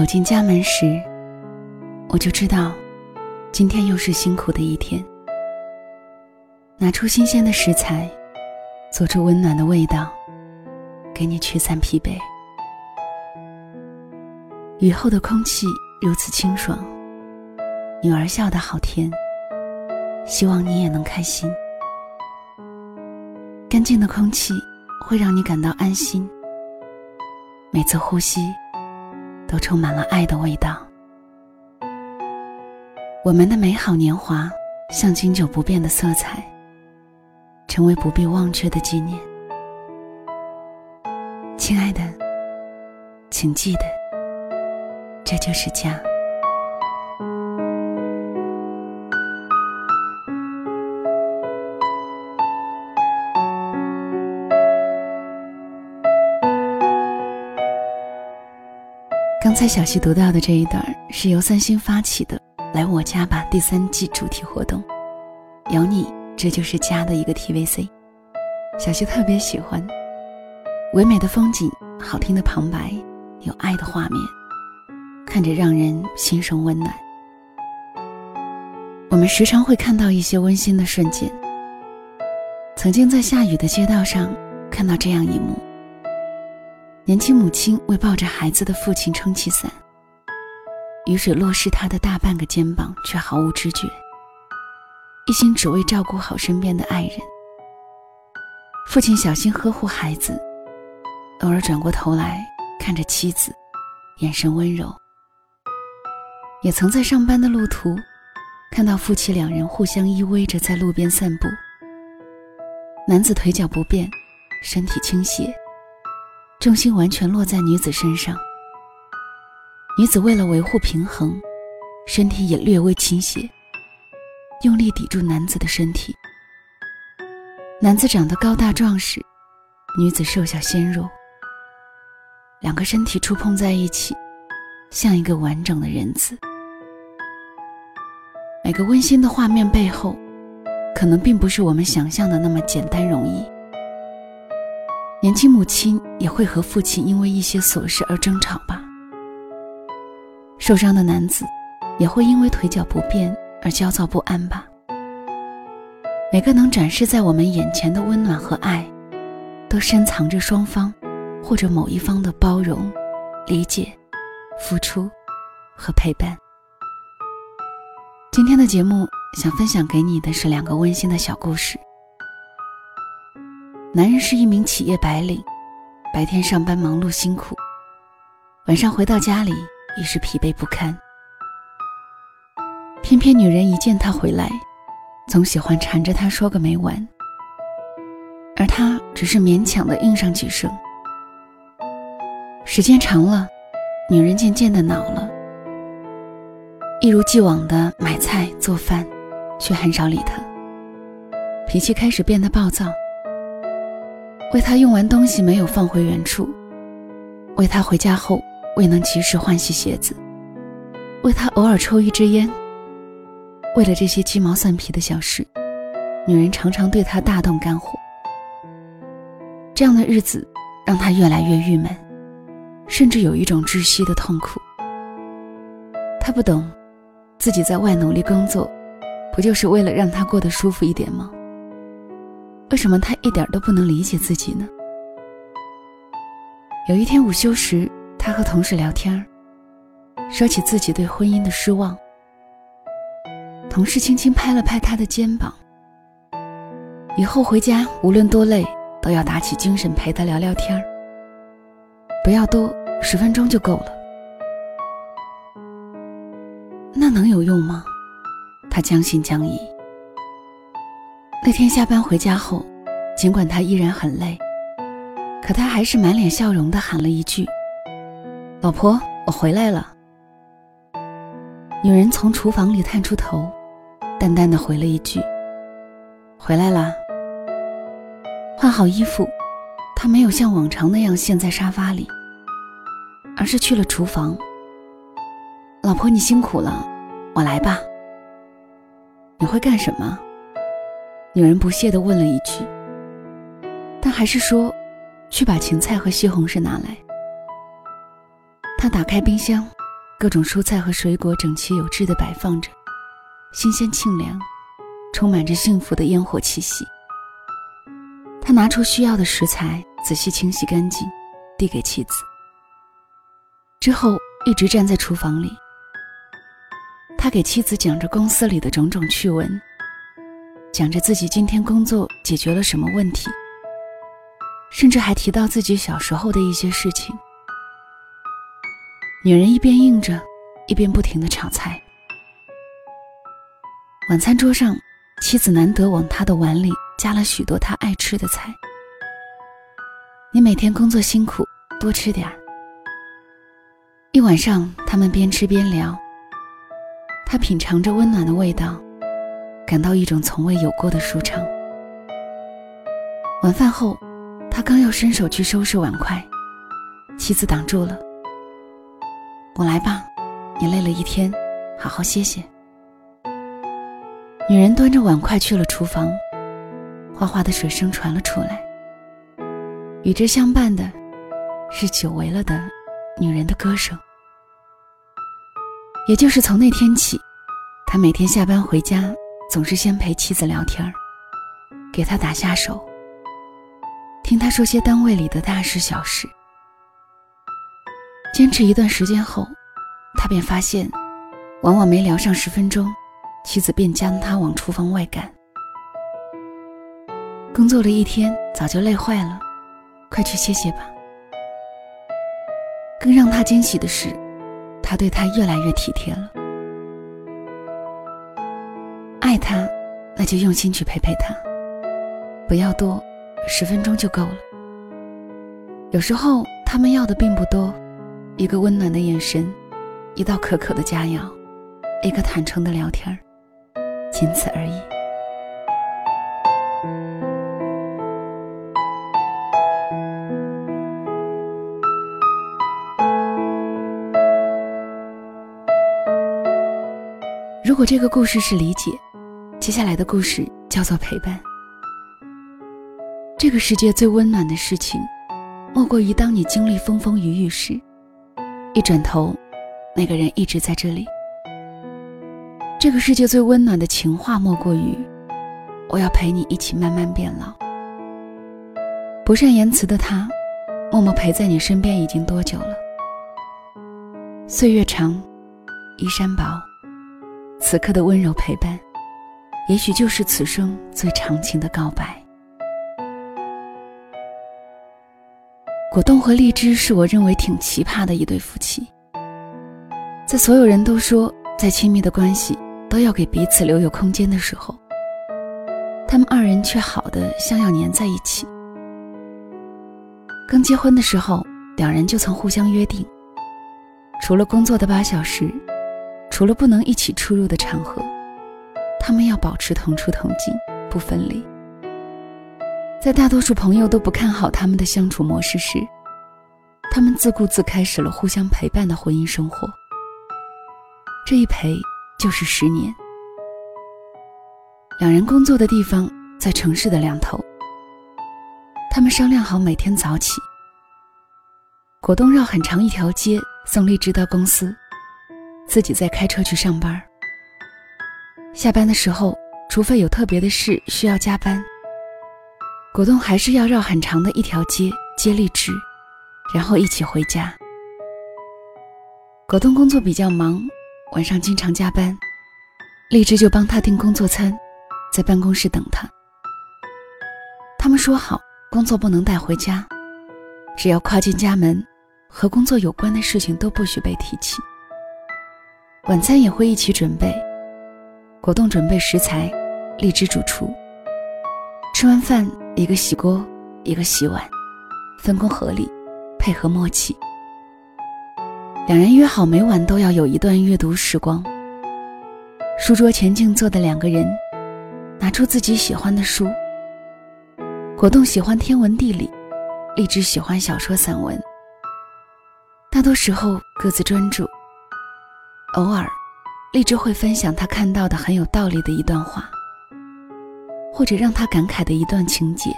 走进家门时，我就知道，今天又是辛苦的一天。拿出新鲜的食材，做出温暖的味道，给你驱散疲惫。雨后的空气如此清爽，女儿笑得好甜，希望你也能开心。干净的空气会让你感到安心，每次呼吸都充满了爱的味道。我们的美好年华像经久不变的色彩，成为不必忘却的纪念。亲爱的，请记得。这就是家。刚才小溪读到的这一段是由三星发起的“来我家吧”第三季主题活动，有你，这就是家的一个 TVC。小溪特别喜欢，唯美的风景，好听的旁白，有爱的画面。看着让人心生温暖。我们时常会看到一些温馨的瞬间。曾经在下雨的街道上看到这样一幕：年轻母亲为抱着孩子的父亲撑起伞，雨水落湿他的大半个肩膀，却毫无知觉，一心只为照顾好身边的爱人。父亲小心呵护孩子，偶尔转过头来看着妻子，眼神温柔。也曾在上班的路途，看到夫妻两人互相依偎着在路边散步。男子腿脚不便，身体倾斜，重心完全落在女子身上。女子为了维护平衡，身体也略微倾斜，用力抵住男子的身体。男子长得高大壮实，女子瘦小纤弱，两个身体触碰在一起，像一个完整的人字。每个温馨的画面背后，可能并不是我们想象的那么简单容易。年轻母亲也会和父亲因为一些琐事而争吵吧。受伤的男子也会因为腿脚不便而焦躁不安吧。每个能展示在我们眼前的温暖和爱，都深藏着双方或者某一方的包容、理解、付出和陪伴。今天的节目想分享给你的是两个温馨的小故事。男人是一名企业白领，白天上班忙碌辛苦，晚上回到家里已是疲惫不堪。偏偏女人一见他回来，总喜欢缠着他说个没完，而他只是勉强的应上几声。时间长了，女人渐渐的恼了。一如既往的买菜做饭，却很少理他。脾气开始变得暴躁。为他用完东西没有放回原处，为他回家后未能及时换洗鞋子，为他偶尔抽一支烟。为了这些鸡毛蒜皮的小事，女人常常对他大动肝火。这样的日子让他越来越郁闷，甚至有一种窒息的痛苦。他不懂。自己在外努力工作，不就是为了让他过得舒服一点吗？为什么他一点都不能理解自己呢？有一天午休时，他和同事聊天说起自己对婚姻的失望。同事轻轻拍了拍他的肩膀：“以后回家无论多累，都要打起精神陪他聊聊天不要多，十分钟就够了。”那能有用吗？他将信将疑。那天下班回家后，尽管他依然很累，可他还是满脸笑容地喊了一句：“老婆，我回来了。”女人从厨房里探出头，淡淡的回了一句：“回来啦。”换好衣服，他没有像往常那样陷在沙发里，而是去了厨房。老婆，你辛苦了，我来吧。你会干什么？女人不屑地问了一句，但还是说：“去把芹菜和西红柿拿来。”他打开冰箱，各种蔬菜和水果整齐有致地摆放着，新鲜清凉，充满着幸福的烟火气息。他拿出需要的食材，仔细清洗干净，递给妻子。之后一直站在厨房里，他给妻子讲着公司里的种种趣闻，讲着自己今天工作解决了什么问题，甚至还提到自己小时候的一些事情。女人一边应着，一边不停的炒菜。晚餐桌上，妻子难得往他的碗里加了许多他爱吃的菜。你每天工作辛苦，多吃点儿。一晚上，他们边吃边聊。他品尝着温暖的味道，感到一种从未有过的舒畅。晚饭后，他刚要伸手去收拾碗筷，妻子挡住了。我来吧，你累了一天，好好歇歇。女人端着碗筷去了厨房，哗哗的水声传了出来。与之相伴的，是久违了的女人的歌声。也就是从那天起，他每天下班回家，总是先陪妻子聊天儿，给她打下手，听她说些单位里的大事小事。坚持一段时间后，他便发现，往往没聊上十分钟，妻子便将他往厨房外赶。工作了一天，早就累坏了，快去歇歇吧。更让他惊喜的是，他对他越来越体贴了。就用心去陪陪他，不要多，十分钟就够了。有时候他们要的并不多。一个温暖的眼神，一道可口的佳肴，一个坦诚的聊天仅此而已。如果这个故事是理解，接下来的故事叫做陪伴。这个世界最温暖的事情，莫过于当你经历风风雨雨时。一转头，那个人一直在这里。这个世界最温暖的情话，莫过于“我要陪你一起慢慢变老”。不善言辞的他，默默陪在你身边已经多久了？岁月长，衣衫薄，此刻的温柔陪伴，也许就是此生最长情的告白。果冻和荔枝是我认为挺奇葩的一对夫妻。在所有人都说再亲密的关系都要给彼此留有空间的时候，他们二人却好的像要粘在一起。刚结婚的时候，两人就曾互相约定，除了工作的八小时，除了不能一起出入的场合，他们要保持同出同进，不分离。在大多数朋友都不看好他们的相处模式时，他们自顾自开始了互相陪伴的婚姻生活。这一陪就是十年。两人工作的地方在城市的两头，他们商量好每天早起，果冻绕很长一条街送荔枝到公司，自己再开车去上班。下班的时候，除非有特别的事需要加班。果冻还是要绕很长的一条街接荔枝，然后一起回家。果冻工作比较忙，晚上经常加班，荔枝就帮他订工作餐，在办公室等他。他们说好，工作不能带回家，只要跨进家门，和工作有关的事情都不许被提起。晚餐也会一起准备，果冻准备食材，荔枝主厨。吃完饭。一个洗锅，一个洗碗，分工合理，配合默契。两人约好每晚都要有一段阅读时光。书桌前静坐的两个人，拿出自己喜欢的书。果冻喜欢天文地理，荔枝喜欢小说散文。大多时候各自专注。偶尔，荔枝会分享他看到的很有道理的一段话。或者让他感慨的一段情节，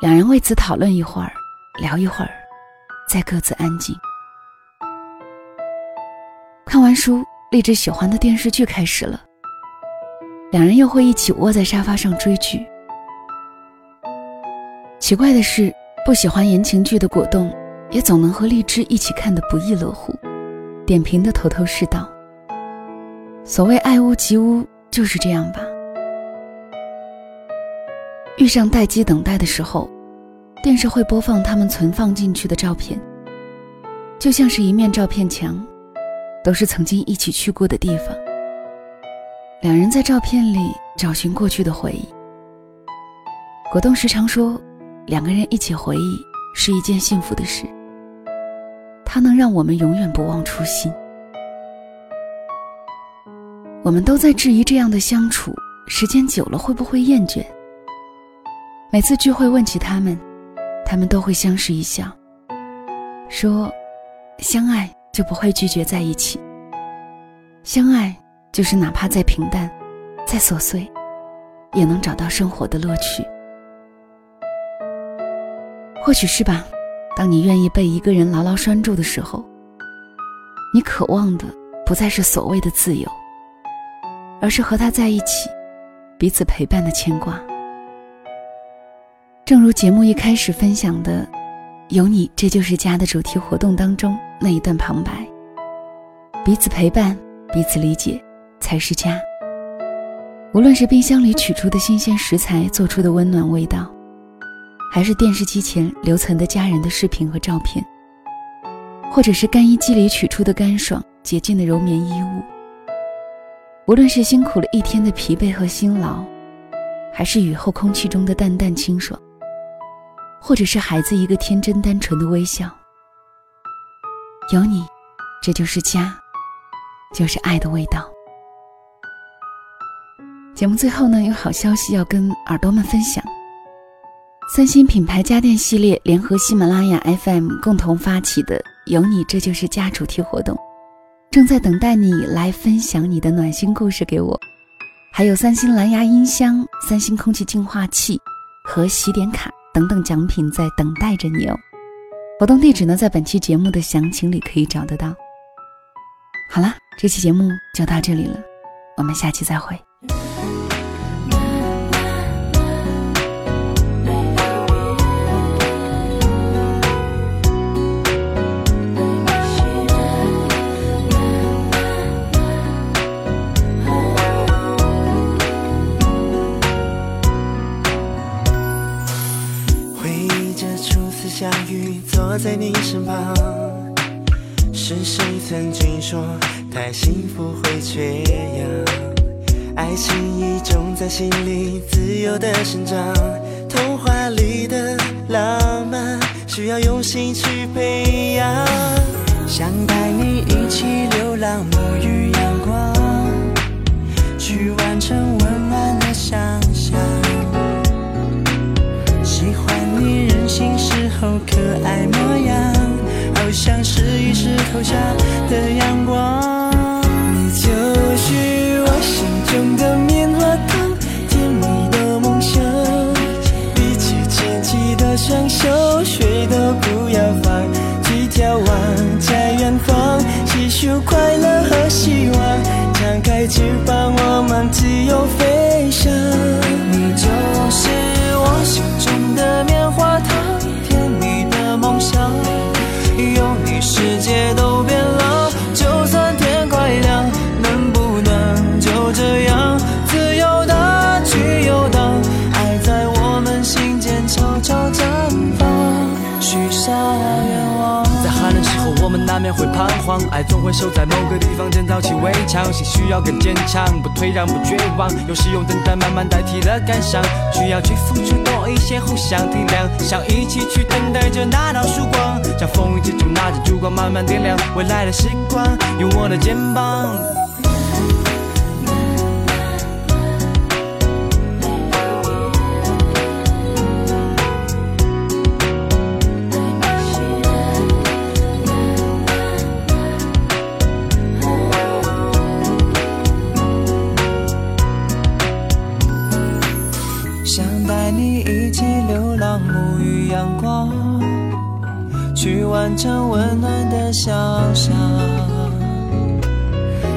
两人为此讨论一会儿，聊一会儿，再各自安静。看完书，荔枝喜欢的电视剧开始了，两人又会一起窝在沙发上追剧。奇怪的是，不喜欢言情剧的果冻，也总能和荔枝一起看得不亦乐乎，点评的头头是道。所谓爱屋及乌，就是这样吧。遇上待机等待的时候，电视会播放他们存放进去的照片，就像是一面照片墙，都是曾经一起去过的地方。两人在照片里找寻过去的回忆。果冻时常说，两个人一起回忆是一件幸福的事，它能让我们永远不忘初心。我们都在质疑这样的相处，时间久了会不会厌倦？每次聚会问起他们，他们都会相视一笑，说：“相爱就不会拒绝在一起。相爱就是哪怕再平淡、再琐碎，也能找到生活的乐趣。或许是吧。当你愿意被一个人牢牢拴住的时候，你渴望的不再是所谓的自由。”而是和他在一起，彼此陪伴的牵挂。正如节目一开始分享的，“有你这就是家”的主题活动当中那一段旁白：“彼此陪伴，彼此理解，才是家。”无论是冰箱里取出的新鲜食材做出的温暖味道，还是电视机前留存的家人的视频和照片，或者是干衣机里取出的干爽洁净的柔棉衣物。无论是辛苦了一天的疲惫和辛劳，还是雨后空气中的淡淡清爽，或者是孩子一个天真单纯的微笑，有你，这就是家，就是爱的味道。节目最后呢，有好消息要跟耳朵们分享：三星品牌家电系列联合喜马拉雅 FM 共同发起的“有你，这就是家”主题活动。正在等待你来分享你的暖心故事给我，还有三星蓝牙音箱、三星空气净化器和洗点卡等等奖品在等待着你哦。活动地址呢，在本期节目的详情里可以找得到。好了，这期节目就到这里了，我们下期再会。在你身旁，是谁曾经说太幸福会缺氧？爱情已种在心里，自由的生长。童话里的浪漫，需要用心去培养。想带你一起流浪，沐浴阳光，去完成温暖的想象。喜欢你任性时候可爱模样，石头下的阳光。你就是我心中的棉花糖，甜蜜的梦想。比起牵起的双手，谁都不要放弃眺望在远方，细数快乐和希望，张开翅膀，我们自由飞翔。爱总会守在某个地方，建造起围墙。心需要更坚强，不退让，不绝望。有时用等待慢慢代替了感伤，需要去付出多一些，互相体谅。想一起去等待着那道曙光，像风雨之中拿着烛光慢慢点亮未来的时光，有我的肩膀。想带你一起流浪，沐浴阳光去完成温暖的想象。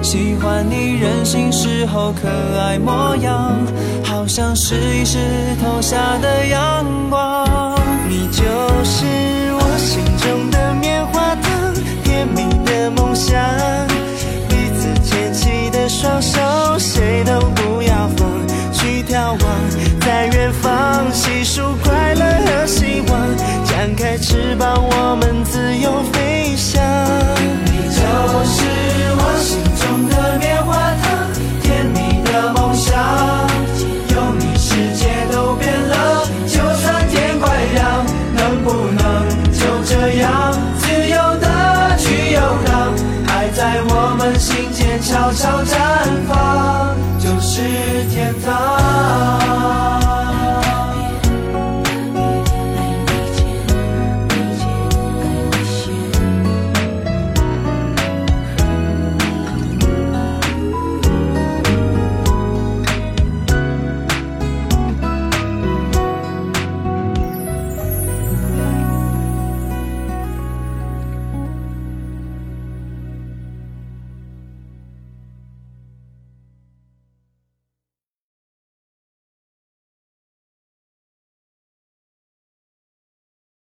喜欢你任性时候可爱模样，好像试一试投下的阳光。你就是我心中的棉花糖，甜蜜的梦想，彼此牵起的双手，谁都不要放去眺望，在远方细数快乐和希望，展开翅膀，我们自由飞翔。你就是我心中的棉花糖，甜蜜的梦想，有你世界都变了，就算天快亮，能不能就这样自由的去游荡？爱在我们心间悄悄绽放，就是天堂。